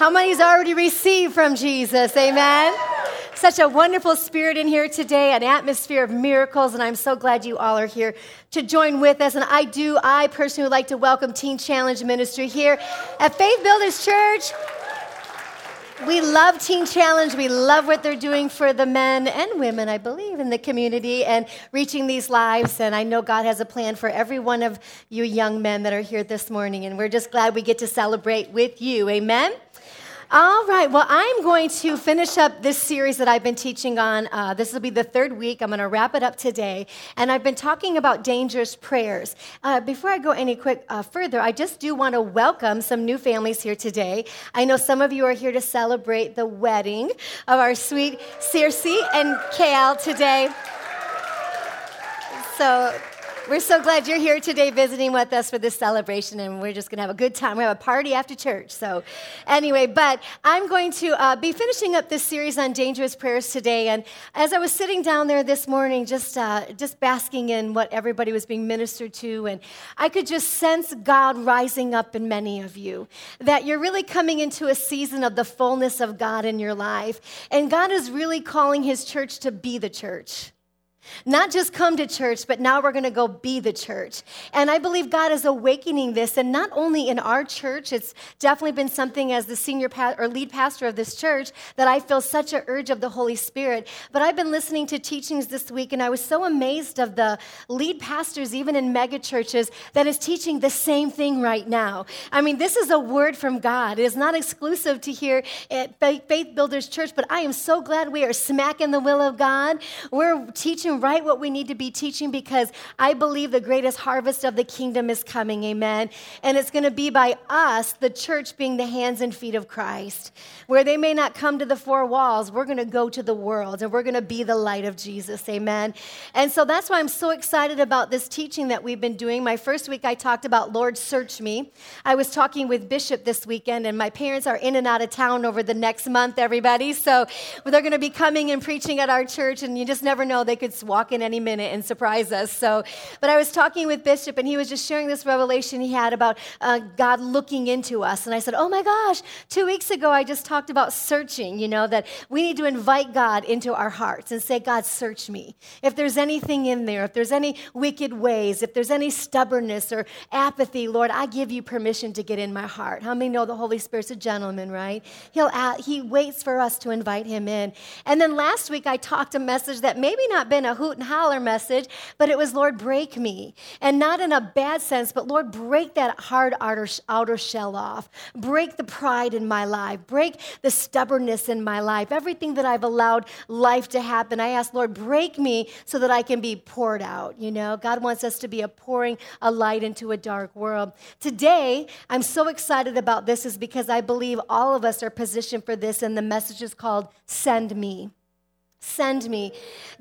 How many's already received from Jesus? Amen. Such a wonderful spirit in here today, an atmosphere of miracles, and I'm so glad you all are here to join with us. And I do, I personally would like to welcome Teen Challenge Ministry here at Faith Builders Church. We love Teen Challenge. We love what they're doing for the men and women, I believe, in the community and reaching these lives. And I know God has a plan for every one of you young men that are here this morning. And we're just glad we get to celebrate with you. Amen. All right. Well, I'm going to finish up this series that I've been teaching on. Uh, this will be the third week. I'm going to wrap it up today. And I've been talking about dangerous prayers. Uh, before I go any quick uh, further, I just do want to welcome some new families here today. I know some of you are here to celebrate the wedding of our sweet Circe and Kale today. So we're so glad you're here today visiting with us for this celebration, and we're just going to have a good time. We have a party after church. So, anyway, but I'm going to uh, be finishing up this series on dangerous prayers today. And as I was sitting down there this morning, just, uh, just basking in what everybody was being ministered to, and I could just sense God rising up in many of you, that you're really coming into a season of the fullness of God in your life. And God is really calling His church to be the church. Not just come to church, but now we're going to go be the church. And I believe God is awakening this, and not only in our church, it's definitely been something as the senior pa- or lead pastor of this church that I feel such an urge of the Holy Spirit. But I've been listening to teachings this week, and I was so amazed of the lead pastors, even in mega churches, that is teaching the same thing right now. I mean, this is a word from God. It is not exclusive to here at Faith Builders Church, but I am so glad we are smacking the will of God. We're teaching right what we need to be teaching because I believe the greatest harvest of the kingdom is coming. Amen. And it's going to be by us, the church, being the hands and feet of Christ. Where they may not come to the four walls, we're going to go to the world and we're going to be the light of Jesus. Amen. And so that's why I'm so excited about this teaching that we've been doing. My first week, I talked about Lord, search me. I was talking with Bishop this weekend, and my parents are in and out of town over the next month, everybody. So they're going to be coming and preaching at our church, and you just never know. They could walk in any minute and surprise us. So, but I was talking with Bishop, and he was just sharing this revelation he had about uh, God looking into us. And I said, Oh my gosh, two weeks ago I just talked about searching, you know, that we need to invite God into our hearts and say, God, search me. If there's anything in there, if there's any wicked ways, if there's any stubbornness or apathy, Lord, I give you permission to get in my heart. How many know the Holy Spirit's a gentleman, right? He'll, he waits for us to invite him in. And then last week I talked a message that maybe not been a hoot and holler message, but it was, Lord, break me. And not in a bad sense, but Lord, break that hard outer, outer shell off. Break the pride in my life. Break the stubbornness in my life. Everything that I've allowed life to happen. I ask, Lord, break me so that I can be poured out. You know, God wants us to be a pouring a light into a dark world. Today, I'm so excited about this is because I believe all of us are positioned for this, and the message is called Send Me. Send me.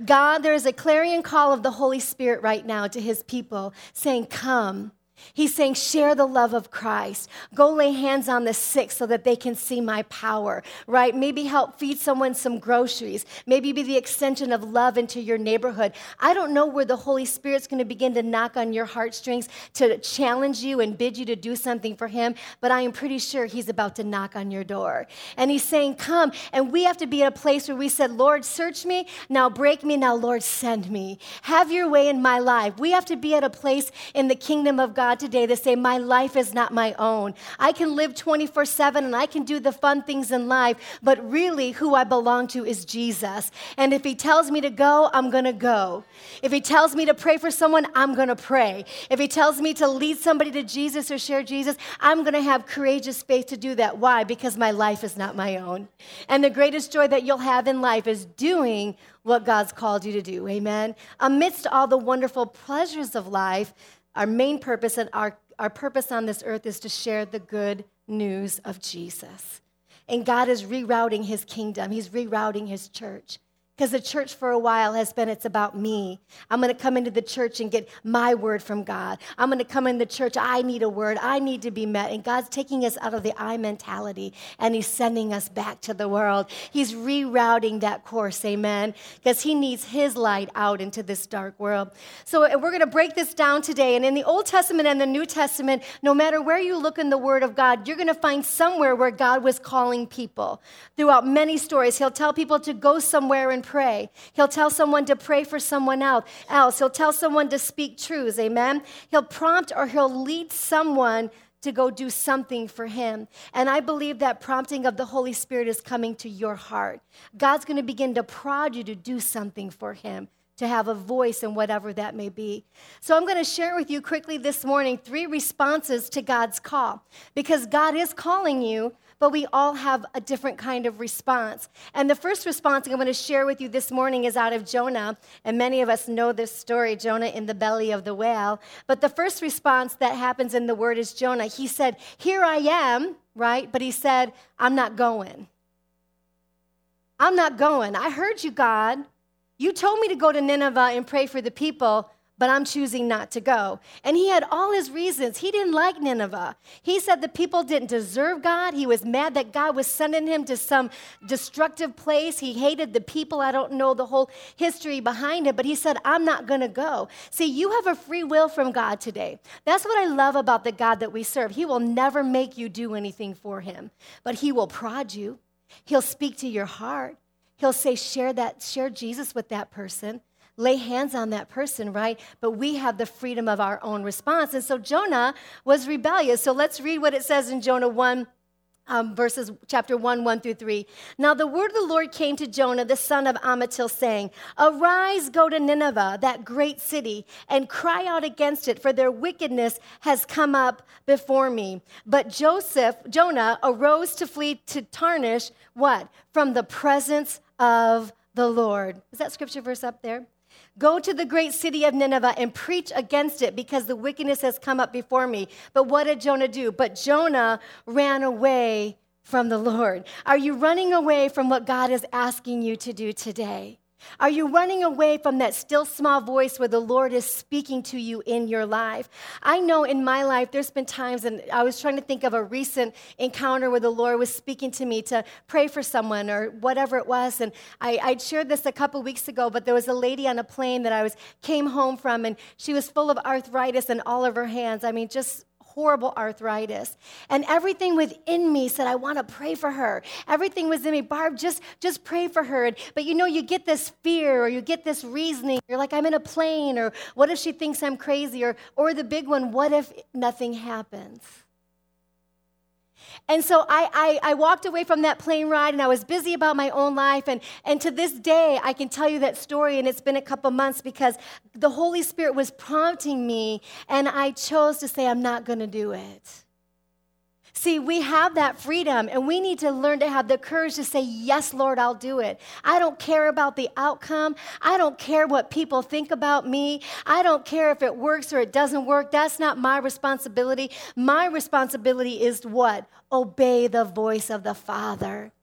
God, there is a clarion call of the Holy Spirit right now to his people saying, Come. He's saying, share the love of Christ. Go lay hands on the sick so that they can see my power, right? Maybe help feed someone some groceries. Maybe be the extension of love into your neighborhood. I don't know where the Holy Spirit's going to begin to knock on your heartstrings to challenge you and bid you to do something for Him, but I am pretty sure He's about to knock on your door. And He's saying, Come. And we have to be at a place where we said, Lord, search me. Now break me. Now, Lord, send me. Have your way in my life. We have to be at a place in the kingdom of God God today to say, My life is not my own. I can live 24 7 and I can do the fun things in life, but really who I belong to is Jesus. And if He tells me to go, I'm going to go. If He tells me to pray for someone, I'm going to pray. If He tells me to lead somebody to Jesus or share Jesus, I'm going to have courageous faith to do that. Why? Because my life is not my own. And the greatest joy that you'll have in life is doing what God's called you to do. Amen. Amidst all the wonderful pleasures of life, our main purpose and our, our purpose on this earth is to share the good news of Jesus. And God is rerouting his kingdom, he's rerouting his church. Because the church for a while has been, it's about me. I'm going to come into the church and get my word from God. I'm going to come in the church, I need a word, I need to be met. And God's taking us out of the I mentality and He's sending us back to the world. He's rerouting that course, amen, because He needs His light out into this dark world. So uh, we're going to break this down today. And in the Old Testament and the New Testament, no matter where you look in the Word of God, you're going to find somewhere where God was calling people. Throughout many stories, He'll tell people to go somewhere and pray. He'll tell someone to pray for someone else. He'll tell someone to speak truths. Amen. He'll prompt or he'll lead someone to go do something for him. And I believe that prompting of the Holy Spirit is coming to your heart. God's going to begin to prod you to do something for him, to have a voice in whatever that may be. So I'm going to share with you quickly this morning three responses to God's call because God is calling you, but we all have a different kind of response. And the first response I'm going to share with you this morning is out of Jonah. And many of us know this story Jonah in the belly of the whale. But the first response that happens in the word is Jonah. He said, Here I am, right? But he said, I'm not going. I'm not going. I heard you, God. You told me to go to Nineveh and pray for the people, but I'm choosing not to go. And he had all his reasons. He didn't like Nineveh. He said the people didn't deserve God. He was mad that God was sending him to some destructive place. He hated the people. I don't know the whole history behind it, but he said, I'm not going to go. See, you have a free will from God today. That's what I love about the God that we serve. He will never make you do anything for him, but he will prod you. He'll speak to your heart. He'll say, share that, share Jesus with that person lay hands on that person, right? But we have the freedom of our own response. And so Jonah was rebellious. So let's read what it says in Jonah 1. Um, verses chapter 1 1 through 3 now the word of the lord came to jonah the son of amittai saying arise go to nineveh that great city and cry out against it for their wickedness has come up before me but joseph jonah arose to flee to tarshish what from the presence of the lord is that scripture verse up there Go to the great city of Nineveh and preach against it because the wickedness has come up before me. But what did Jonah do? But Jonah ran away from the Lord. Are you running away from what God is asking you to do today? Are you running away from that still small voice where the Lord is speaking to you in your life? I know in my life there's been times, and I was trying to think of a recent encounter where the Lord was speaking to me to pray for someone or whatever it was. And I, I'd shared this a couple weeks ago, but there was a lady on a plane that I was came home from, and she was full of arthritis in all of her hands. I mean, just horrible arthritis. And everything within me said, I want to pray for her. Everything was in me, Barb, just, just pray for her. But you know, you get this fear or you get this reasoning. You're like, I'm in a plane, or what if she thinks I'm crazy? Or, or the big one, what if nothing happens? And so I, I, I, walked away from that plane ride and I was busy about my own life. And, and to this day, I can tell you that story, and it's been a couple months because the Holy Spirit was prompting me, and I chose to say, I'm not going to do it. See, we have that freedom, and we need to learn to have the courage to say, Yes, Lord, I'll do it. I don't care about the outcome. I don't care what people think about me. I don't care if it works or it doesn't work. That's not my responsibility. My responsibility is what? Obey the voice of the Father.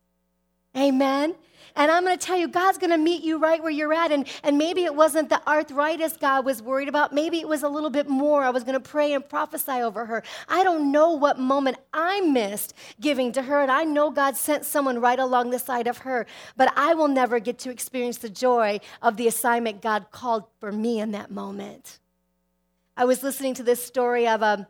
Amen. And I'm going to tell you, God's going to meet you right where you're at. And, and maybe it wasn't the arthritis God was worried about. Maybe it was a little bit more. I was going to pray and prophesy over her. I don't know what moment I missed giving to her. And I know God sent someone right along the side of her. But I will never get to experience the joy of the assignment God called for me in that moment. I was listening to this story of a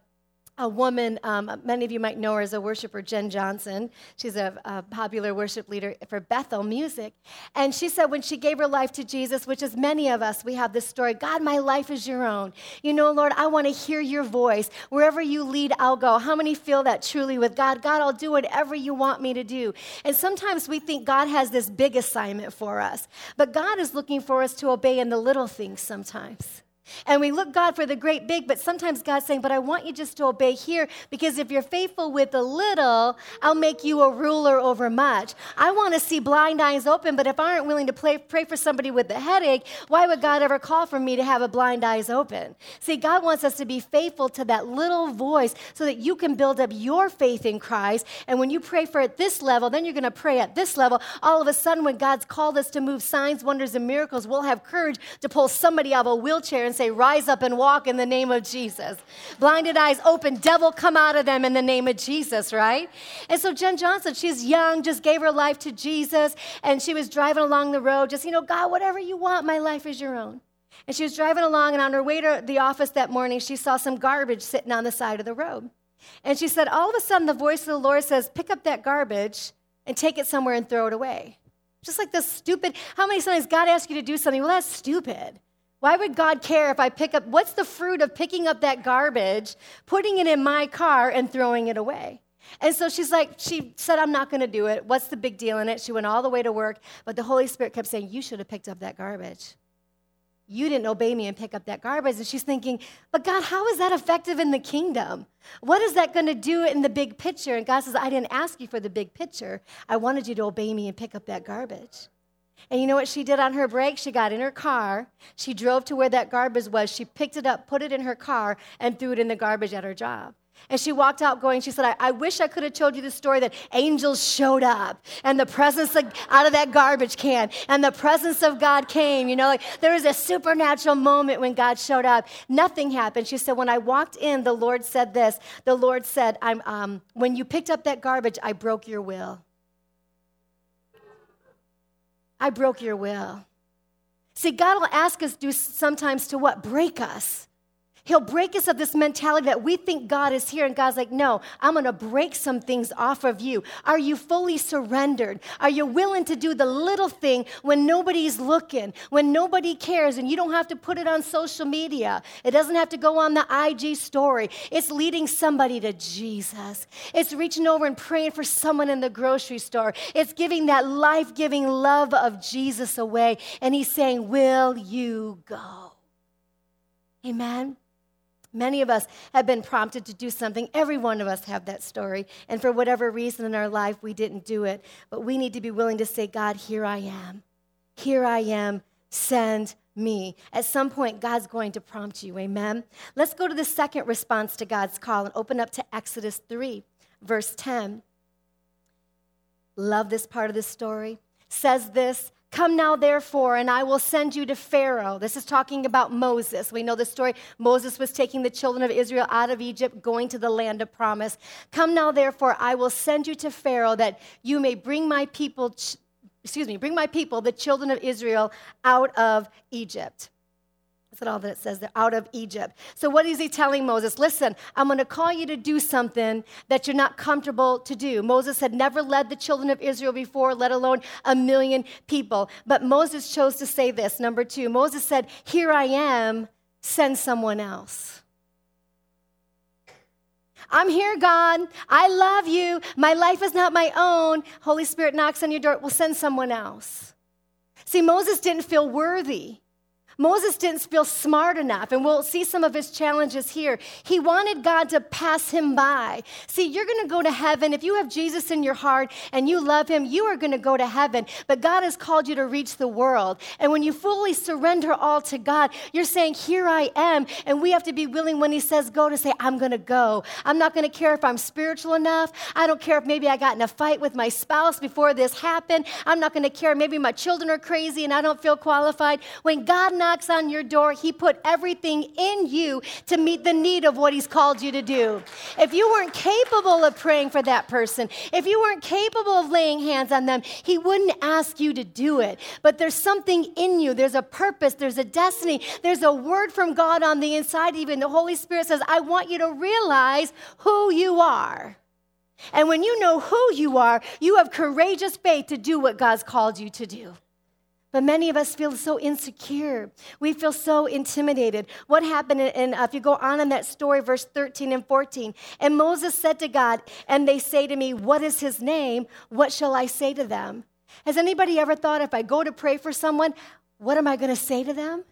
a woman, um, many of you might know her as a worshiper, Jen Johnson. She's a, a, popular worship leader for Bethel Music. And she said when she gave her life to Jesus, which is many of us, we have this story God, my life is your own. You know, Lord, I want to hear your voice. Wherever you lead, I'll go. How many feel that truly with God? God, I'll do whatever you want me to do. And sometimes we think God has this big assignment for us, but God is looking for us to obey in the little things sometimes. And we look God for the great big, but sometimes God's saying, But I want you just to obey here because if you're faithful with a little, I'll make you a ruler over much. I want to see blind eyes open, but if I aren't willing to pray, pray for somebody with a headache, why would God ever call for me to have a blind eyes open? See, God wants us to be faithful to that little voice so that you can build up your faith in Christ. And when you pray for at this level, then you're going to pray at this level. All of a sudden, when God's called us to move signs, wonders, and miracles, we'll have courage to pull somebody out of a wheelchair and say, Rise up and walk in the name of Jesus. Blinded eyes open, devil come out of them in the name of Jesus, right? And so Jen Johnson, she's young, just gave her life to Jesus, and she was driving along the road, just, you know, God, whatever you want, my life is your own. And she was driving along, and on her way to the office that morning, she saw some garbage sitting on the side of the road. And she said, All of a sudden, the voice of the Lord says, Pick up that garbage and take it somewhere and throw it away. Just like this stupid, how many times God asks you to do something? Well, that's stupid. Why would God care if I pick up, what's the fruit of picking up that garbage, putting it in my car, and throwing it away? And so she's like, she said, I'm not going to do it. What's the big deal in it? She went all the way to work, but the Holy Spirit kept saying, You should have picked up that garbage. You didn't obey me and pick up that garbage. And she's thinking, But God, how is that effective in the kingdom? What is that going to do in the big picture? And God says, I didn't ask you for the big picture. I wanted you to obey me and pick up that garbage. And you know what she did on her break? She got in her car, she drove to where that garbage was, she picked it up, put it in her car, and threw it in the garbage at her job. And she walked out going, she said, I, I wish I could have told you the story that angels showed up and the presence of, out of that garbage can and the presence of God came. You know, like there was a supernatural moment when God showed up. Nothing happened. She said, When I walked in, the Lord said this. The Lord said, I'm, um, When you picked up that garbage, I broke your will. I broke your will. See, God will ask us do sometimes to what? Break us. He'll break us of this mentality that we think God is here, and God's like, no, I'm gonna break some things off of you. Are you fully surrendered? Are you willing to do the little thing when nobody's looking, when nobody cares, and you don't have to put it on social media? It doesn't have to go on the IG story. It's leading somebody to Jesus. It's reaching over and praying for someone in the grocery store. It's giving that life giving love of Jesus away, and He's saying, Will you go? Amen. Many of us have been prompted to do something. Every one of us have that story. And for whatever reason in our life, we didn't do it. But we need to be willing to say, God, here I am. Here I am. Send me. At some point, God's going to prompt you. Amen. Let's go to the second response to God's call and open up to Exodus 3, verse 10. Love this part of the story. Says this Come now, therefore, and I will send you to Pharaoh. This is talking about Moses. We know the story. Moses was taking the children of Israel out of Egypt, going to the land of promise. Come now, therefore, I will send you to Pharaoh that you may bring my people, excuse me, bring my people, the children of Israel, out of Egypt. That's all that it says. They're out of Egypt. So, what is he telling Moses? Listen, I'm going to call you to do something that you're not comfortable to do. Moses had never led the children of Israel before, let alone a million people. But Moses chose to say this. Number two, Moses said, Here I am, send someone else. I'm here, God. I love you. My life is not my own. Holy Spirit knocks on your door. We'll send someone else. See, Moses didn't feel worthy. Moses didn't feel smart enough, and we'll see some of his challenges here. He wanted God to pass him by. See, you're going to go to heaven. If you have Jesus in your heart and you love him, you are going to go to heaven. But God has called you to reach the world. And when you fully surrender all to God, you're saying, Here I am. And we have to be willing when he says go to say, I'm going to go. I'm not going to care if I'm spiritual enough. I don't care if maybe I got in a fight with my spouse before this happened. I'm not going to care. Maybe my children are crazy and I don't feel qualified. When God knocks on your door, He put everything in you to meet the need of what He's called you to do. If you weren't capable of praying for that person, if you weren't capable of laying hands on them, He wouldn't ask you to do it. But there's something in you, there's a purpose, there's a destiny, there's a word from God on the inside, even. The Holy Spirit says, I want you to realize who you are. And when you know who you are, you have courageous faith to do what God's called you to do. But many of us feel so insecure. We feel so intimidated. What happened in uh, if you go on in that story, verse 13 and 14? And Moses said to God, and they say to me, What is his name? What shall I say to them? Has anybody ever thought if I go to pray for someone, what am I going to say to them?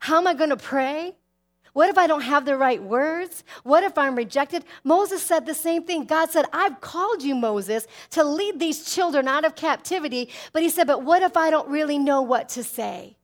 How am I going to pray? What if I don't have the right words? What if I'm rejected? Moses said the same thing. God said, I've called you, Moses, to lead these children out of captivity. But he said, But what if I don't really know what to say?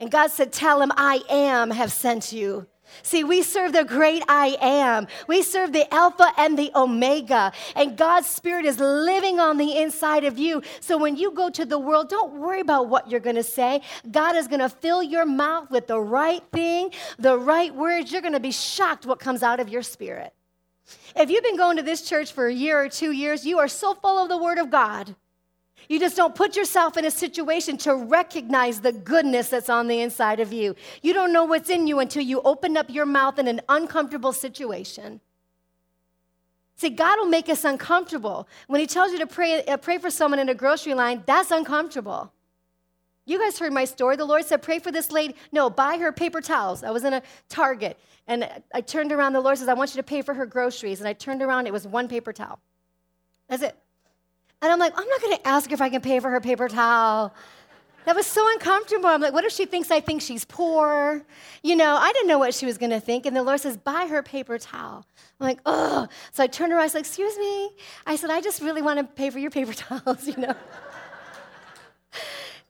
And God said, Tell him, I am have sent you. See, we serve the great I am. We serve the Alpha and the Omega. And God's Spirit is living on the inside of you. So when you go to the world, don't worry about what you're going to say. God is going to fill your mouth with the right thing, the right words. You're going to be shocked what comes out of your spirit. If you've been going to this church for a year or two years, you are so full of the Word of God you just don't put yourself in a situation to recognize the goodness that's on the inside of you. You don't know what's in you until you open up your mouth in an uncomfortable situation. See, God will make us uncomfortable. When He tells you to pray, uh, pray for someone in a grocery line, that's uncomfortable. You guys heard my story. The Lord said, Pray for this lady. No, buy her paper towels. I was in a Target and I turned around. The Lord says, I want you to pay for her groceries. And I turned around, it was one paper towel. That's it. And I'm like, I'm not going to ask if I can pay for her paper towel. That was so uncomfortable. I'm like, what if she thinks I think she's poor? You know, I didn't know what she was going to think. And the Lord says, buy her paper towel. I'm like, oh. So I turned around. I like, excuse me. I said, I just really want to pay for your paper towels, you know.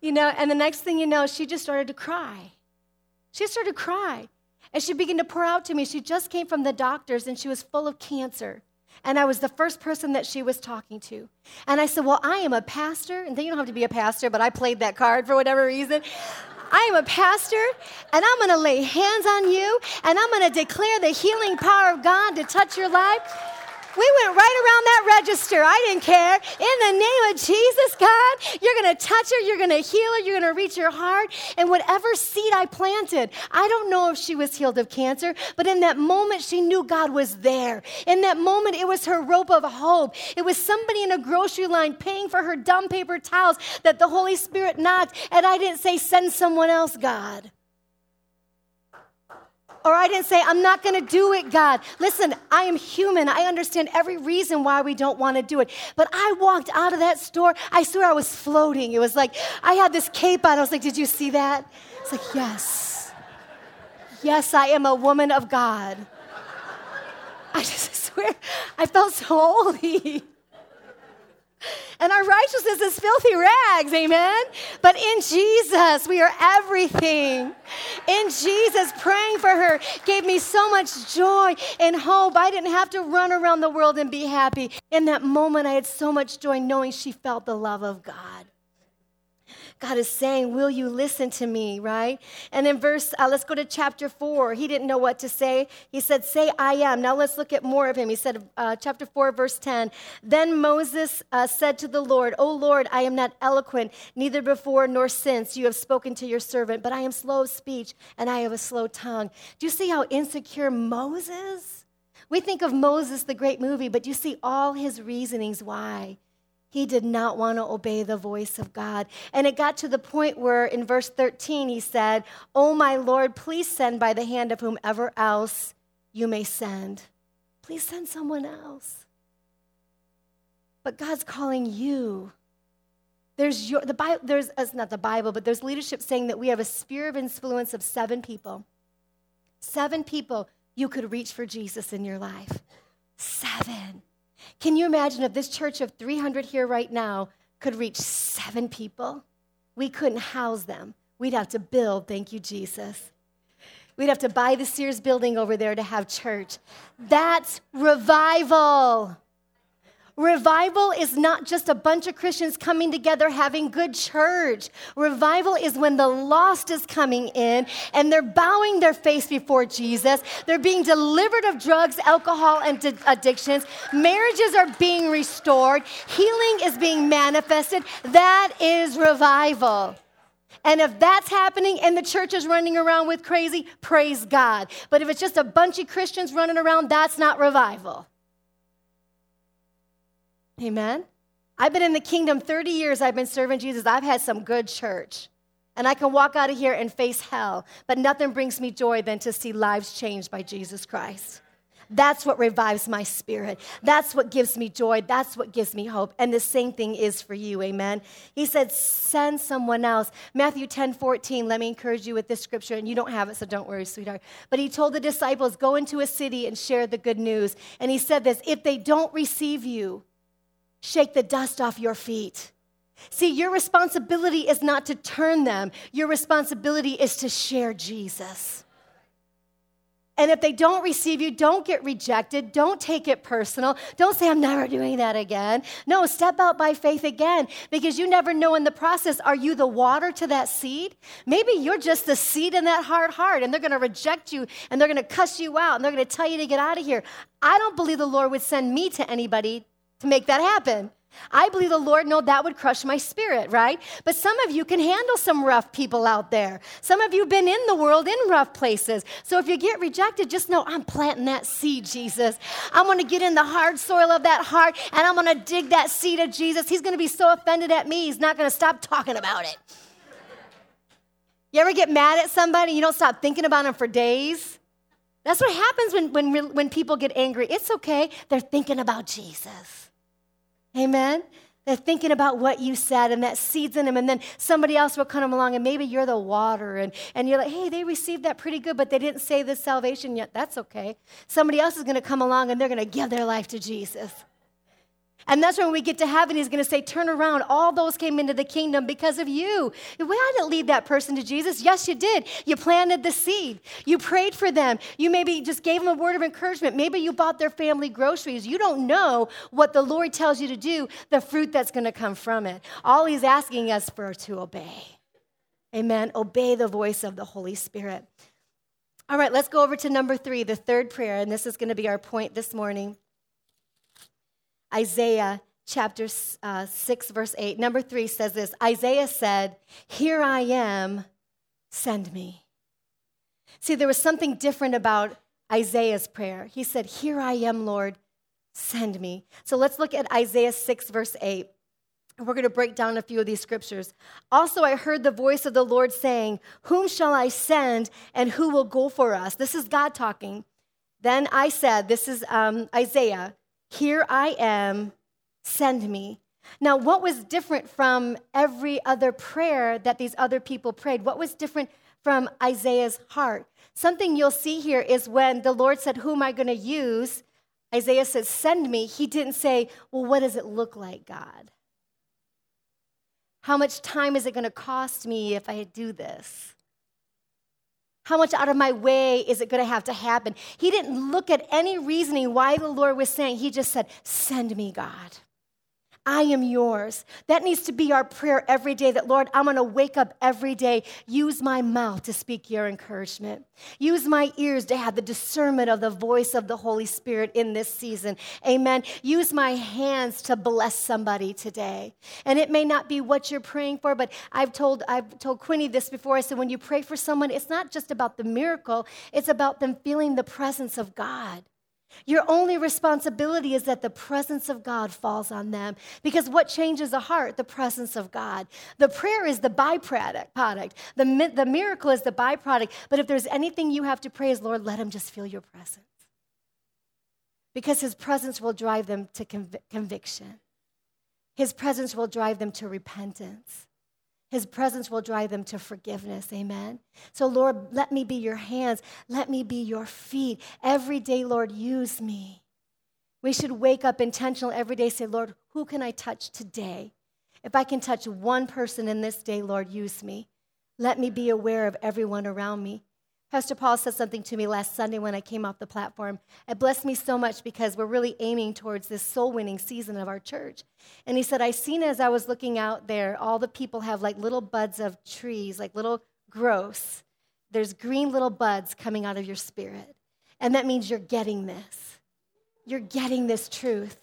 you know, and the next thing you know, she just started to cry. She started to cry. And she began to pour out to me. She just came from the doctors and she was full of cancer. And I was the first person that she was talking to. And I said, Well, I am a pastor. And then you don't have to be a pastor, but I played that card for whatever reason. I am a pastor, and I'm gonna lay hands on you, and I'm gonna declare the healing power of God to touch your life. We went right around that register. I didn't care. In the name of Jesus, God, you're going to touch her, you're going to heal her, you're going to reach her heart. And whatever seed I planted, I don't know if she was healed of cancer, but in that moment, she knew God was there. In that moment, it was her rope of hope. It was somebody in a grocery line paying for her dumb paper towels that the Holy Spirit knocked, and I didn't say, Send someone else, God. Or I didn't say, I'm not going to do it, God. Listen, I am human. I understand every reason why we don't want to do it. But I walked out of that store. I swear I was floating. It was like, I had this cape on. I was like, Did you see that? It's like, Yes. Yes, I am a woman of God. I just swear, I felt so holy. And our righteousness is filthy rags, amen? But in Jesus, we are everything. In Jesus, praying for her gave me so much joy and hope. I didn't have to run around the world and be happy. In that moment, I had so much joy knowing she felt the love of God. God is saying, Will you listen to me, right? And in verse, uh, let's go to chapter four. He didn't know what to say. He said, Say, I am. Now let's look at more of him. He said, uh, chapter four, verse 10. Then Moses uh, said to the Lord, O Lord, I am not eloquent, neither before nor since you have spoken to your servant, but I am slow of speech and I have a slow tongue. Do you see how insecure Moses? We think of Moses, the great movie, but you see all his reasonings why. He did not want to obey the voice of God. And it got to the point where in verse 13 he said, Oh, my Lord, please send by the hand of whomever else you may send. Please send someone else. But God's calling you. There's your, the Bible, there's, it's not the Bible, but there's leadership saying that we have a sphere of influence of seven people. Seven people you could reach for Jesus in your life. Seven. Can you imagine if this church of 300 here right now could reach seven people? We couldn't house them. We'd have to build, thank you, Jesus. We'd have to buy the Sears building over there to have church. That's revival. Revival is not just a bunch of Christians coming together having good church. Revival is when the lost is coming in and they're bowing their face before Jesus. They're being delivered of drugs, alcohol, and addictions. Marriages are being restored. Healing is being manifested. That is revival. And if that's happening and the church is running around with crazy, praise God. But if it's just a bunch of Christians running around, that's not revival. Amen. I've been in the kingdom 30 years. I've been serving Jesus. I've had some good church. And I can walk out of here and face hell, but nothing brings me joy than to see lives changed by Jesus Christ. That's what revives my spirit. That's what gives me joy. That's what gives me hope. And the same thing is for you. Amen. He said, send someone else. Matthew 10 14, let me encourage you with this scripture. And you don't have it, so don't worry, sweetheart. But he told the disciples, go into a city and share the good news. And he said this if they don't receive you, shake the dust off your feet. See, your responsibility is not to turn them, your responsibility is to share Jesus. And if they don't receive you, don't get rejected. Don't take it personal. Don't say, I'm never doing that again. No, step out by faith again because you never know in the process are you the water to that seed? Maybe you're just the seed in that hard heart and they're going to reject you and they're going to cuss you out and they're going to tell you to get out of here. I don't believe the Lord would send me to anybody to make that happen. I believe the Lord know that would crush my spirit, right? But some of you can handle some rough people out there. Some of you have been in the world in rough places. So if you get rejected, just know I'm planting that seed, Jesus. I'm going to get in the hard soil of that heart and I'm going to dig that seed of Jesus. He's going to be so offended at me, he's not going to stop talking about it. You ever get mad at somebody? You don't stop thinking about them for days. That's what happens when, when, when people get angry. It's okay, they're thinking about Jesus. Amen? They're thinking about what you said and that seeds in them. And then somebody else will come along and maybe you're the water and, and you're like, hey, they received that pretty good, but they didn't say this salvation yet. That's okay. Somebody else is going to come along and they're going to give their life to Jesus. And that's when we get to heaven, he's going to say, Turn around. All those came into the kingdom because of you. Well, I didn't lead that person to Jesus. Yes, you did. You planted the seed. You prayed for them. You maybe just gave them a word of encouragement. Maybe you bought their family groceries. You don't know what the Lord tells you to do, the fruit that's going to come from it. All he's asking us for is to obey. Amen. Obey the voice of the Holy Spirit. All right, let's go over to number three, the third prayer, and this is going to be our point this morning. Isaiah chapter uh, 6, verse 8. Number 3 says this Isaiah said, Here I am, send me. See, there was something different about Isaiah's prayer. He said, Here I am, Lord, send me. So let's look at Isaiah 6, verse 8. We're going to break down a few of these scriptures. Also, I heard the voice of the Lord saying, Whom shall I send and who will go for us? This is God talking. Then I said, This is um, Isaiah. Here I am, send me. Now, what was different from every other prayer that these other people prayed? What was different from Isaiah's heart? Something you'll see here is when the Lord said, Who am I going to use? Isaiah says, Send me. He didn't say, Well, what does it look like, God? How much time is it going to cost me if I do this? How much out of my way is it going to have to happen? He didn't look at any reasoning why the Lord was saying. He just said, Send me, God. I am yours. That needs to be our prayer every day that, Lord, I'm going to wake up every day, use my mouth to speak your encouragement, use my ears to have the discernment of the voice of the Holy Spirit in this season. Amen. Use my hands to bless somebody today. And it may not be what you're praying for, but I've told, I've told Quinny this before. I said, when you pray for someone, it's not just about the miracle, it's about them feeling the presence of God. Your only responsibility is that the presence of God falls on them. Because what changes a heart? The presence of God. The prayer is the byproduct. Product. The, the miracle is the byproduct. But if there's anything you have to pray, is Lord, let him just feel your presence. Because his presence will drive them to conv- conviction, his presence will drive them to repentance. His presence will drive them to forgiveness. Amen. So, Lord, let me be your hands. Let me be your feet. Every day, Lord, use me. We should wake up intentional every day, say, Lord, who can I touch today? If I can touch one person in this day, Lord, use me. Let me be aware of everyone around me. Pastor Paul said something to me last Sunday when I came off the platform. It blessed me so much because we're really aiming towards this soul winning season of our church. And he said, I seen as I was looking out there, all the people have like little buds of trees, like little growths. There's green little buds coming out of your spirit. And that means you're getting this. You're getting this truth.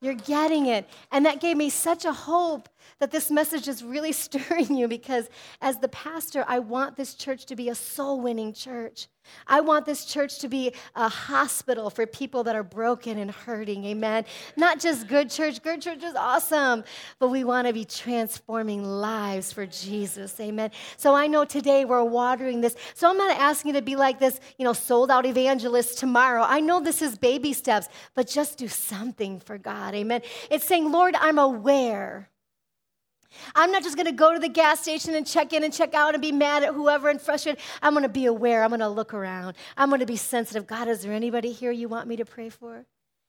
You're getting it. And that gave me such a hope that this message is really stirring you because as the pastor, I want this church to be a soul winning church. I want this church to be a hospital for people that are broken and hurting. Amen. Not just good church. Good church is awesome, but we want to be transforming lives for Jesus. Amen. So I know today we're watering this. So I'm not asking you to be like this, you know, sold out evangelist tomorrow. I know this is baby steps, but just do something for God. Amen. It's saying, Lord, I'm aware I'm not just going to go to the gas station and check in and check out and be mad at whoever and frustrated. I'm going to be aware. I'm going to look around. I'm going to be sensitive. God, is there anybody here you want me to pray for?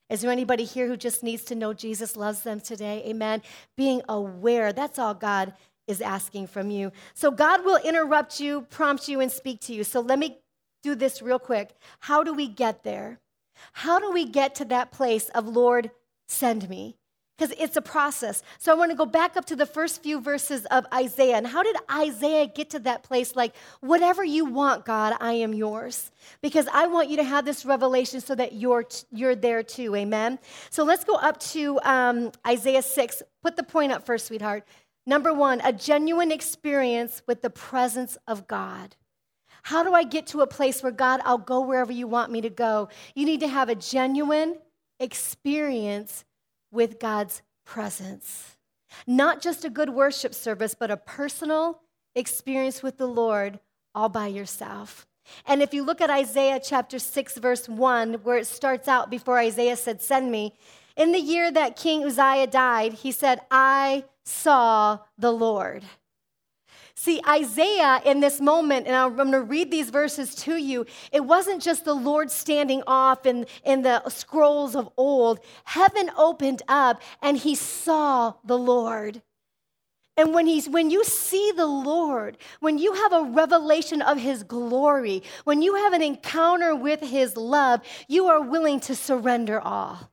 Is there anybody here who just needs to know Jesus loves them today? Amen. Being aware, that's all God is asking from you. So God will interrupt you, prompt you, and speak to you. So let me do this real quick. How do we get there? How do we get to that place of, Lord, send me? Because it's a process. So I want to go back up to the first few verses of Isaiah. And how did Isaiah get to that place? Like, whatever you want, God, I am yours. Because I want you to have this revelation so that you're, you're there too. Amen. So let's go up to um, Isaiah 6. Put the point up first, sweetheart. Number one, a genuine experience with the presence of God. How do I get to a place where God, I'll go wherever you want me to go? You need to have a genuine experience with God's presence. Not just a good worship service, but a personal experience with the Lord all by yourself. And if you look at Isaiah chapter 6, verse 1, where it starts out before Isaiah said, Send me, in the year that King Uzziah died, he said, I saw the Lord. See, Isaiah in this moment, and I'm going to read these verses to you, it wasn't just the Lord standing off in, in the scrolls of old. Heaven opened up and he saw the Lord. And when, he's, when you see the Lord, when you have a revelation of his glory, when you have an encounter with his love, you are willing to surrender all.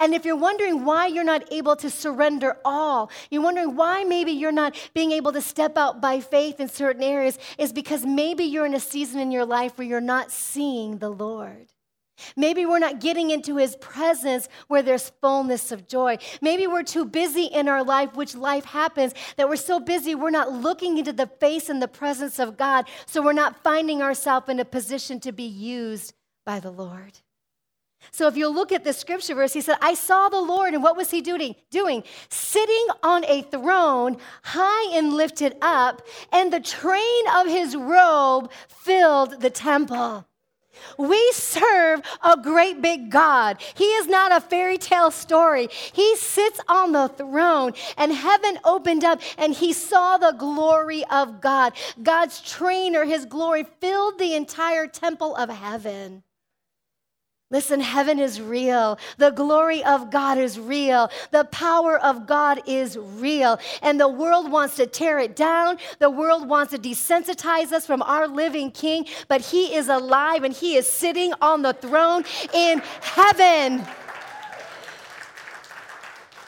And if you're wondering why you're not able to surrender all, you're wondering why maybe you're not being able to step out by faith in certain areas, is because maybe you're in a season in your life where you're not seeing the Lord. Maybe we're not getting into his presence where there's fullness of joy. Maybe we're too busy in our life, which life happens, that we're so busy we're not looking into the face and the presence of God. So we're not finding ourselves in a position to be used by the Lord. So if you look at the scripture verse, he said, I saw the Lord, and what was he doing? Doing? Sitting on a throne, high and lifted up, and the train of his robe filled the temple. We serve a great big God. He is not a fairy tale story. He sits on the throne, and heaven opened up, and he saw the glory of God. God's train or his glory, filled the entire temple of heaven. Listen, heaven is real. The glory of God is real. The power of God is real. And the world wants to tear it down. The world wants to desensitize us from our living King, but He is alive and He is sitting on the throne in heaven.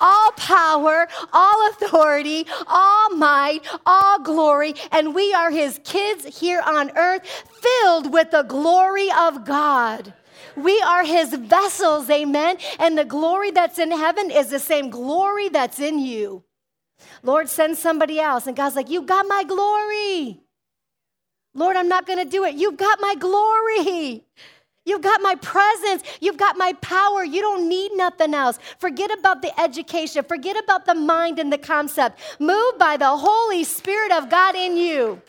All power, all authority, all might, all glory, and we are His kids here on earth, filled with the glory of God. We are his vessels, amen. And the glory that's in heaven is the same glory that's in you. Lord, send somebody else. And God's like, You got my glory. Lord, I'm not going to do it. You've got my glory. You've got my presence. You've got my power. You don't need nothing else. Forget about the education. Forget about the mind and the concept. Move by the Holy Spirit of God in you.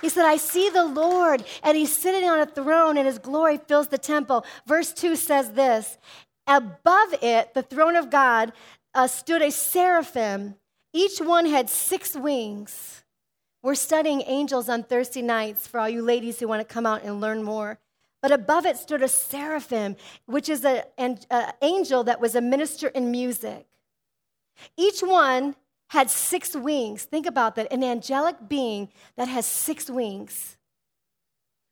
He said, I see the Lord, and he's sitting on a throne, and his glory fills the temple. Verse 2 says this Above it, the throne of God, uh, stood a seraphim. Each one had six wings. We're studying angels on Thursday nights for all you ladies who want to come out and learn more. But above it stood a seraphim, which is an angel that was a minister in music. Each one had six wings. Think about that an angelic being that has six wings.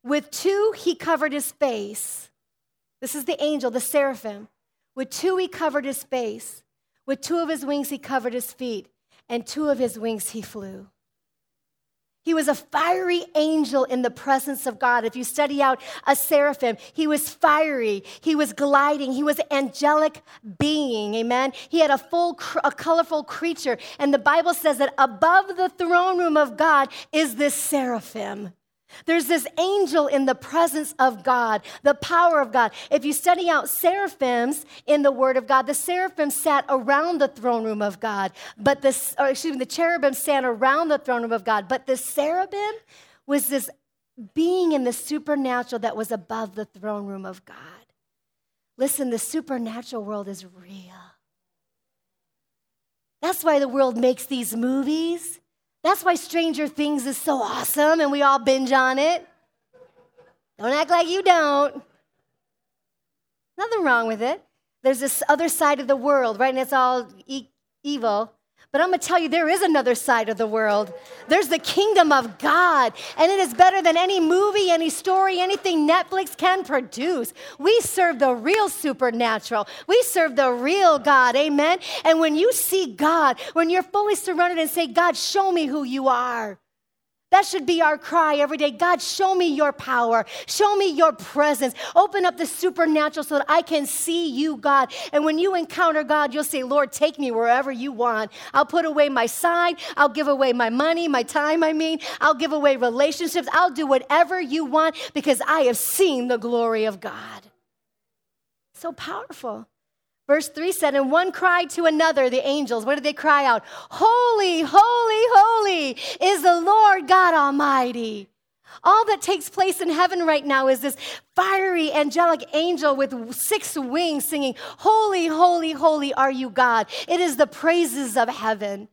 With two, he covered his face. This is the angel, the seraphim. With two, he covered his face. With two of his wings, he covered his feet. And two of his wings, he flew. He was a fiery angel in the presence of God. If you study out a seraphim, he was fiery, he was gliding, he was angelic being. Amen. He had a full, a colorful creature. And the Bible says that above the throne room of God is this seraphim. There's this angel in the presence of God, the power of God. If you study out seraphims in the Word of God, the seraphim sat around the throne room of God, but the, excuse me, the cherubim sat around the throne room of God, but the cherubim was this being in the supernatural that was above the throne room of God. Listen, the supernatural world is real. That's why the world makes these movies. That's why Stranger Things is so awesome and we all binge on it. Don't act like you don't. Nothing wrong with it. There's this other side of the world, right? And it's all e- evil. But I'm to tell you, there is another side of the world. There's the kingdom of God, and it is better than any movie, any story, anything Netflix can produce. We serve the real supernatural. We serve the real God, amen? And when you see God, when you're fully surrendered and say, God, show me who you are, that should be our cry every day. God, show me your power. Show me your presence. Open up the supernatural so that I can see you, God. And when you encounter God, you'll say, Lord, take me wherever you want. I'll put away my side. I'll give away my money, my time, I mean. I'll give away relationships. I'll do whatever you want because I have seen the glory of God. So powerful. Verse 3 said, And one cried to another, the angels. What did they cry out? Holy, holy, holy is the Lord God Almighty. All that takes place in heaven right now is this fiery angelic angel with six wings singing, Holy, holy, holy are you, God. It is the praises of heaven.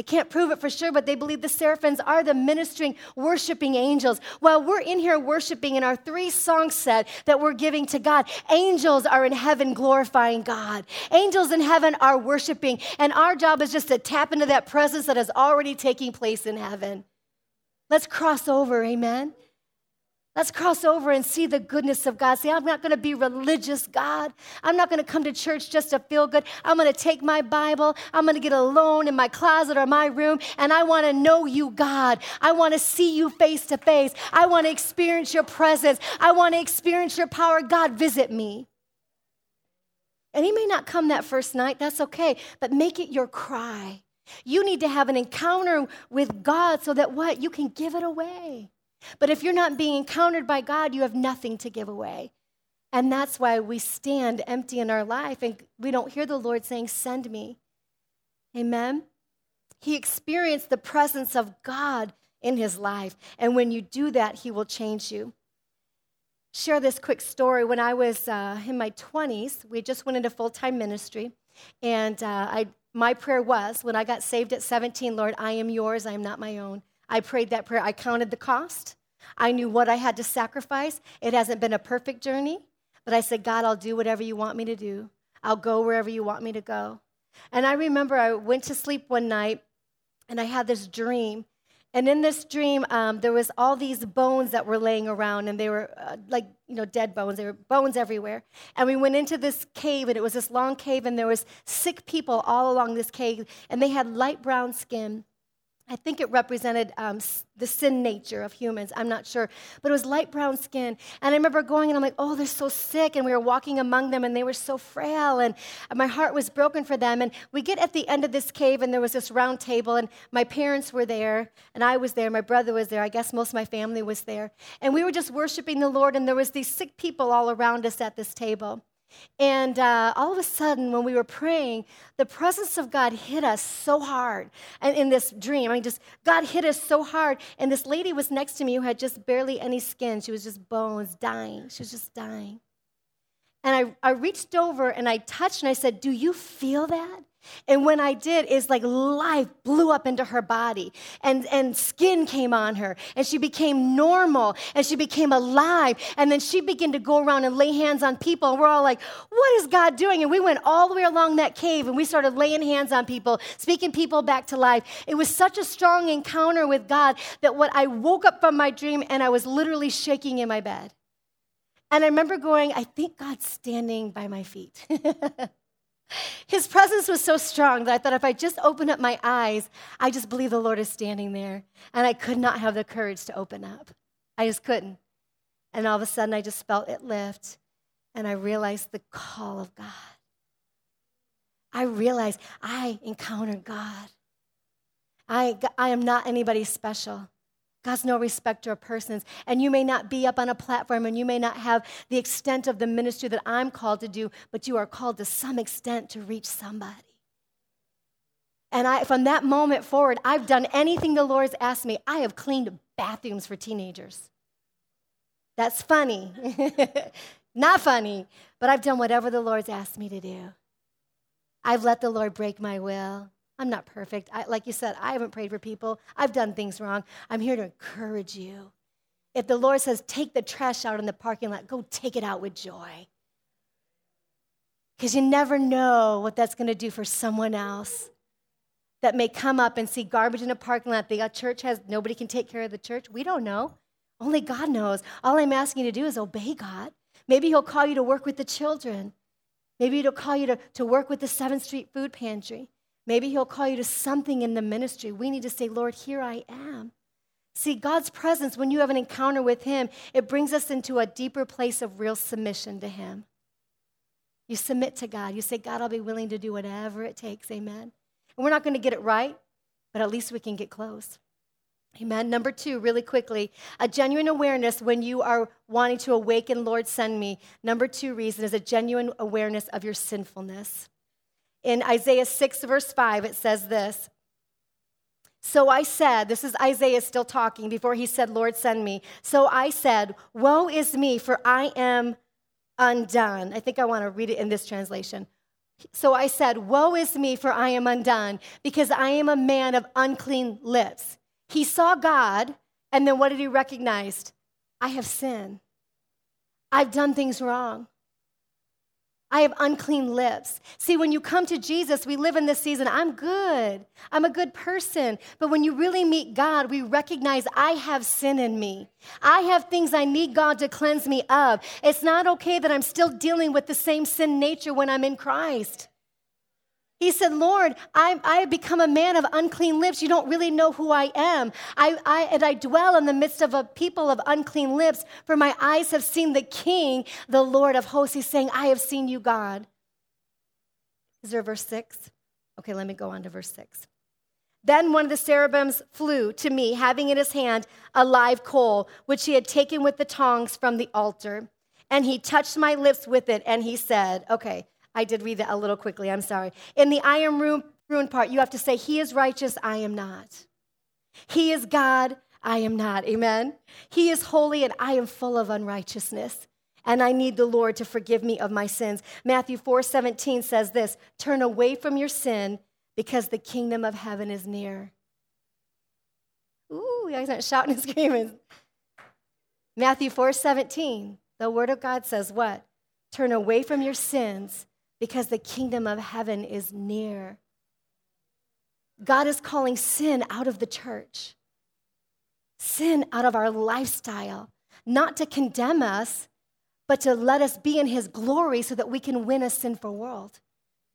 They can't prove it for sure, but they believe the seraphims are the ministering, worshiping angels. While we're in here worshiping in our three song set that we're giving to God, angels are in heaven glorifying God. Angels in heaven are worshiping, and our job is just to tap into that presence that is already taking place in heaven. Let's cross over, amen. Let's cross over and see the goodness of God. See, I'm not going to be religious, God. I'm not going to come to church just to feel good. I'm going to take my Bible. I'm going to get alone in my closet or my room, and I want to know you, God. I want to see you face to face. I want to experience your presence. I want to experience your power. God, visit me. And he may not come that first night. That's okay. But make it your cry. You need to have an encounter with God so that what? You can give it away. But if you're not being encountered by God, you have nothing to give away. And that's why we stand empty in our life and we don't hear the Lord saying, Send me. Amen. He experienced the presence of God in his life. And when you do that, he will change you. Share this quick story. When I was uh, in my 20s, we just went into full time ministry. And uh, I, my prayer was when I got saved at 17, Lord, I am yours, I am not my own. I prayed that prayer. I counted the cost. I knew what I had to sacrifice. It hasn't been a perfect journey, but I said, God, I'll do whatever you want me to do. I'll go wherever you want me to go. And I remember I went to sleep one night and I had this dream. And in this dream, um, there was all these bones that were laying around, and they were uh, like you know dead bones. There were bones everywhere. And we went into this cave, and it was this long cave, and there was sick people all along this cave, and they had light brown skin. I think it represented um, the sin nature of humans. I'm not sure. But it was light brown skin. And I remember going and I'm like, oh, they're so sick. And we were walking among them and they were so frail. And my heart was broken for them. And we get at the end of this cave and there was this round table. And my parents were there. And I was there. My brother was there. I guess most of my family was there. And we were just worshiping the Lord. And there was these sick people all around us at this table. And uh, all of a sudden, when we were praying, the presence of God hit us so hard. And in this dream, I mean, just God hit us so hard. And this lady was next to me who had just barely any skin. She was just bones, dying. She was just dying. And I, I reached over and I touched and I said, Do you feel that? And when I did, it's like life blew up into her body and, and skin came on her and she became normal and she became alive. And then she began to go around and lay hands on people. And we're all like, what is God doing? And we went all the way along that cave and we started laying hands on people, speaking people back to life. It was such a strong encounter with God that what I woke up from my dream and I was literally shaking in my bed. And I remember going, I think God's standing by my feet. His presence was so strong that I thought if I just open up my eyes, I just believe the Lord is standing there. And I could not have the courage to open up. I just couldn't. And all of a sudden, I just felt it lift. And I realized the call of God. I realized I encountered God. I, I am not anybody special. God's no respecter of persons. And you may not be up on a platform and you may not have the extent of the ministry that I'm called to do, but you are called to some extent to reach somebody. And I, from that moment forward, I've done anything the Lord's asked me. I have cleaned bathrooms for teenagers. That's funny. Not funny, but I've done whatever the Lord's asked me to do. I've let the Lord break my will. I'm not perfect. I, like you said, I haven't prayed for people. I've done things wrong. I'm here to encourage you. If the Lord says, take the trash out in the parking lot, go take it out with joy. Because you never know what that's going to do for someone else that may come up and see garbage in a parking lot. The church has, nobody can take care of the church. We don't know. Only God knows. All I'm asking you to do is obey God. Maybe He'll call you to work with the children. Maybe He'll call you to, to work with the 7th Street Food Pantry. Maybe He'll call you to something in the ministry. We need to say, Lord, here I am. See, God's presence, when you have an encounter with Him, it brings us into a deeper place of real submission to Him. You submit to God. You say, God, I'll be willing to do whatever it takes. Amen. And we're not going to get it right, but at least we can get close. Amen. Number two, really quickly, a genuine awareness when you are wanting to awaken, Lord, send me. Number two reason is a genuine awareness of your sinfulness. In Isaiah 6, verse 5, it says this So I said, this is Isaiah still talking before he said, Lord, send me. So I said, Woe is me, for I am undone. I think I want to read it in this translation. So I said, Woe is me, for I am undone, because I am a man of unclean lips. He saw God, and then what did he recognize? I have sinned. I've done things wrong. I have unclean lips. See, when you come to Jesus, we live in this season, I'm good. I'm a good person. But when you really meet God, we recognize I have sin in me. I have things I need God to cleanse me of. It's not okay that I'm still dealing with the same sin nature when I'm in Christ. He said, Lord, I, I have become a man of unclean lips. You don't really know who I am. I, I, and I dwell in the midst of a people of unclean lips, for my eyes have seen the King, the Lord of hosts. He's saying, I have seen you, God. Is there verse six? Okay, let me go on to verse six. Then one of the cherubims flew to me, having in his hand a live coal, which he had taken with the tongs from the altar. And he touched my lips with it, and he said, Okay, I did read that a little quickly, I'm sorry. In the I am ruined part, you have to say, He is righteous, I am not. He is God, I am not. Amen. He is holy, and I am full of unrighteousness. And I need the Lord to forgive me of my sins. Matthew 4 17 says this Turn away from your sin because the kingdom of heaven is near. Ooh, you guys aren't shouting and screaming. Matthew 4 17, the word of God says what? Turn away from your sins because the kingdom of heaven is near. God is calling sin out of the church, sin out of our lifestyle, not to condemn us, but to let us be in his glory so that we can win a sinful world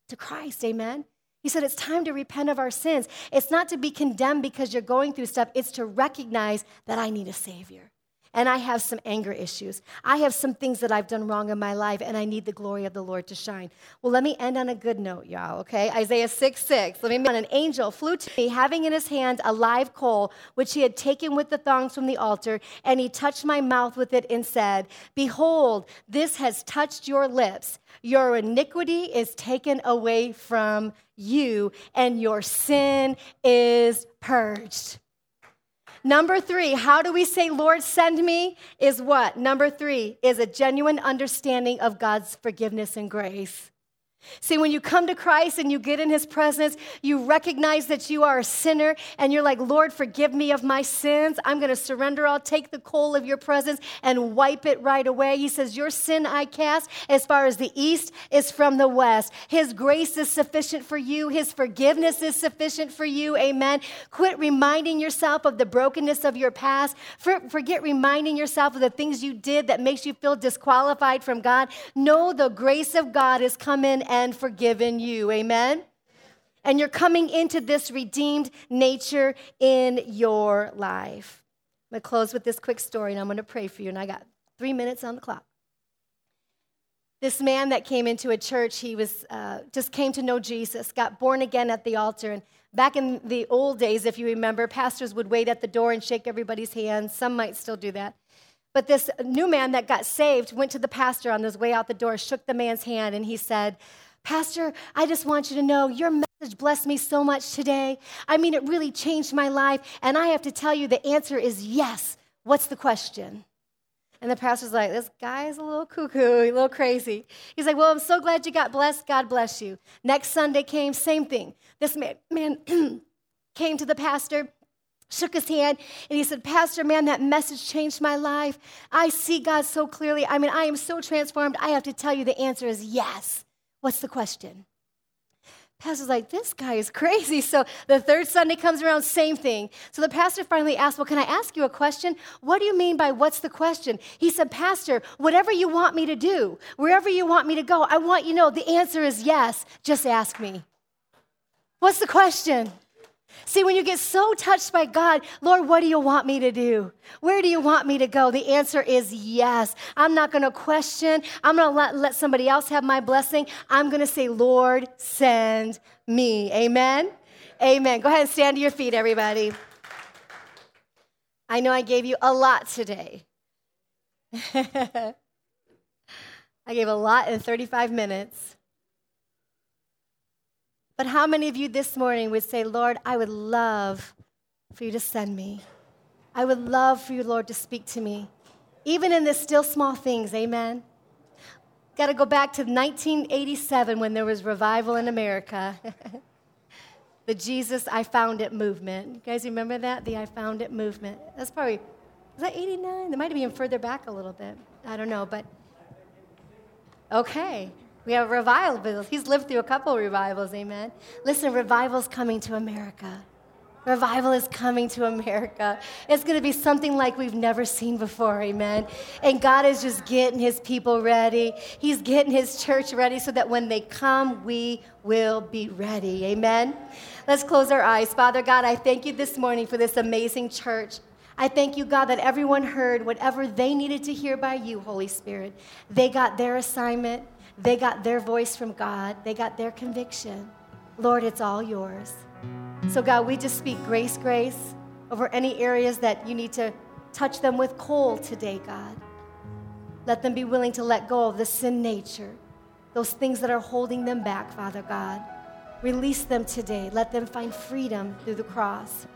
to Christ. Amen. He said it's time to repent of our sins. It's not to be condemned because you're going through stuff, it's to recognize that I need a Savior and I have some anger issues. I have some things that I've done wrong in my life, and I need the glory of the Lord to shine. Well, let me end on a good note, y'all, okay? Isaiah 6 6. Let me an angel flew to me, having in his hand a live coal, which he had taken with the thongs from the altar, and he touched my mouth with it and said, Behold, this has touched your lips. Your iniquity is taken away from you, and your sin is purged. Number three, how do we say, Lord, send me? Is what? Number three is a genuine understanding of God's forgiveness and grace. See, when you come to Christ and you get in his presence, you recognize that you are a sinner and you're like, Lord, forgive me of my sins. I'm going to surrender. I'll take the coal of your presence and wipe it right away. He says, Your sin I cast as far as the east is from the west. His grace is sufficient for you, his forgiveness is sufficient for you. Amen. Quit reminding yourself of the brokenness of your past. forget reminding yourself of the things you did that makes you feel disqualified from God. Know the grace of God has come in and forgiven you. Amen? And you're coming into this redeemed nature in your life. I'm going to close with this quick story and I'm going to pray for you. And I got three minutes on the clock. this man that came into a church, he was uh, just came to know Jesus, got born again at the altar. And back in the old days, if you remember, pastors would wait at the door and shake everybody's hands. Some might still do that. But this new man that got saved went to the pastor on his way out the door, shook the man's hand, and he said, Pastor, I just want you to know your message blessed me so much today. I mean, it really changed my life. And I have to tell you, the answer is yes. What's the question? And the pastor's like, This guy's a little cuckoo, a little crazy. He's like, Well, I'm so glad you got blessed. God bless you. Next Sunday came, same thing. This man, man came to the pastor, shook his hand, and he said, Pastor, man, that message changed my life. I see God so clearly. I mean, I am so transformed. I have to tell you, the answer is yes. What's the question? Pastor's like, this guy is crazy. So the third Sunday comes around, same thing. So the pastor finally asked, Well, can I ask you a question? What do you mean by what's the question? He said, Pastor, whatever you want me to do, wherever you want me to go, I want you to know the answer is yes. Just ask me. What's the question? See, when you get so touched by God, Lord, what do you want me to do? Where do you want me to go? The answer is yes. I'm not going to question. I'm going to let, let somebody else have my blessing. I'm going to say, Lord, send me. Amen? Amen. Go ahead and stand to your feet, everybody. I know I gave you a lot today. I gave a lot in 35 minutes. But how many of you this morning would say, Lord, I would love for you to send me? I would love for you, Lord, to speak to me, even in the still small things, amen? Got to go back to 1987 when there was revival in America. the Jesus I Found It movement. You guys remember that? The I Found It movement. That's probably, was that 89? That might have been further back a little bit. I don't know, but okay. We have revivals. He's lived through a couple revivals, amen. Listen, revival's coming to America. Revival is coming to America. It's going to be something like we've never seen before, amen. And God is just getting his people ready. He's getting his church ready so that when they come, we will be ready, amen. Let's close our eyes. Father God, I thank you this morning for this amazing church. I thank you, God, that everyone heard whatever they needed to hear by you, Holy Spirit. They got their assignment. They got their voice from God, they got their conviction. Lord, it's all yours. So, God, we just speak grace, grace over any areas that you need to touch them with coal today, God. Let them be willing to let go of the sin nature, those things that are holding them back, Father God. Release them today. Let them find freedom through the cross.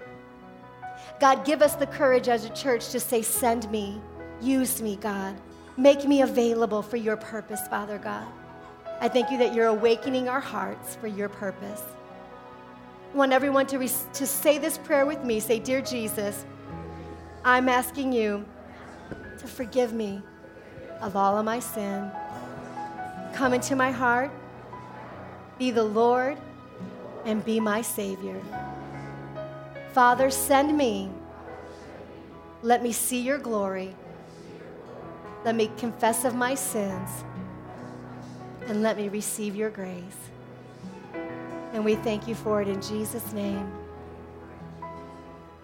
God, give us the courage as a church to say, Send me, use me, God. Make me available for your purpose, Father God. I thank you that you're awakening our hearts for your purpose. I want everyone to, re- to say this prayer with me. Say, Dear Jesus, I'm asking you to forgive me of all of my sin. Come into my heart, be the Lord, and be my Savior. Father, send me. Let me see your glory. Let me confess of my sins and let me receive your grace. And we thank you for it in Jesus' name.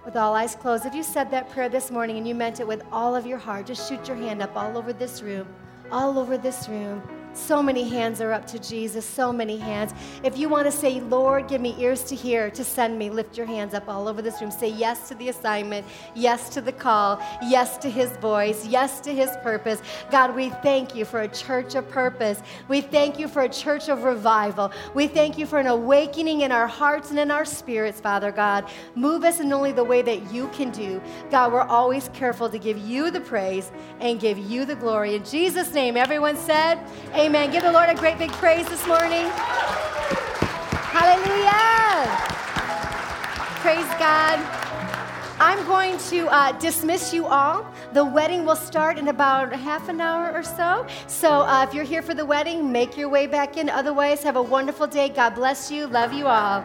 With all eyes closed, if you said that prayer this morning and you meant it with all of your heart, just shoot your hand up all over this room, all over this room. So many hands are up to Jesus, so many hands. If you want to say, Lord, give me ears to hear, to send me, lift your hands up all over this room. Say yes to the assignment, yes to the call, yes to his voice, yes to his purpose. God, we thank you for a church of purpose. We thank you for a church of revival. We thank you for an awakening in our hearts and in our spirits, Father God. Move us in only the way that you can do. God, we're always careful to give you the praise and give you the glory. In Jesus' name, everyone said, Amen. Amen. Give the Lord a great big praise this morning. Hallelujah. Praise God. I'm going to uh, dismiss you all. The wedding will start in about half an hour or so. So uh, if you're here for the wedding, make your way back in. Otherwise, have a wonderful day. God bless you. Love you all.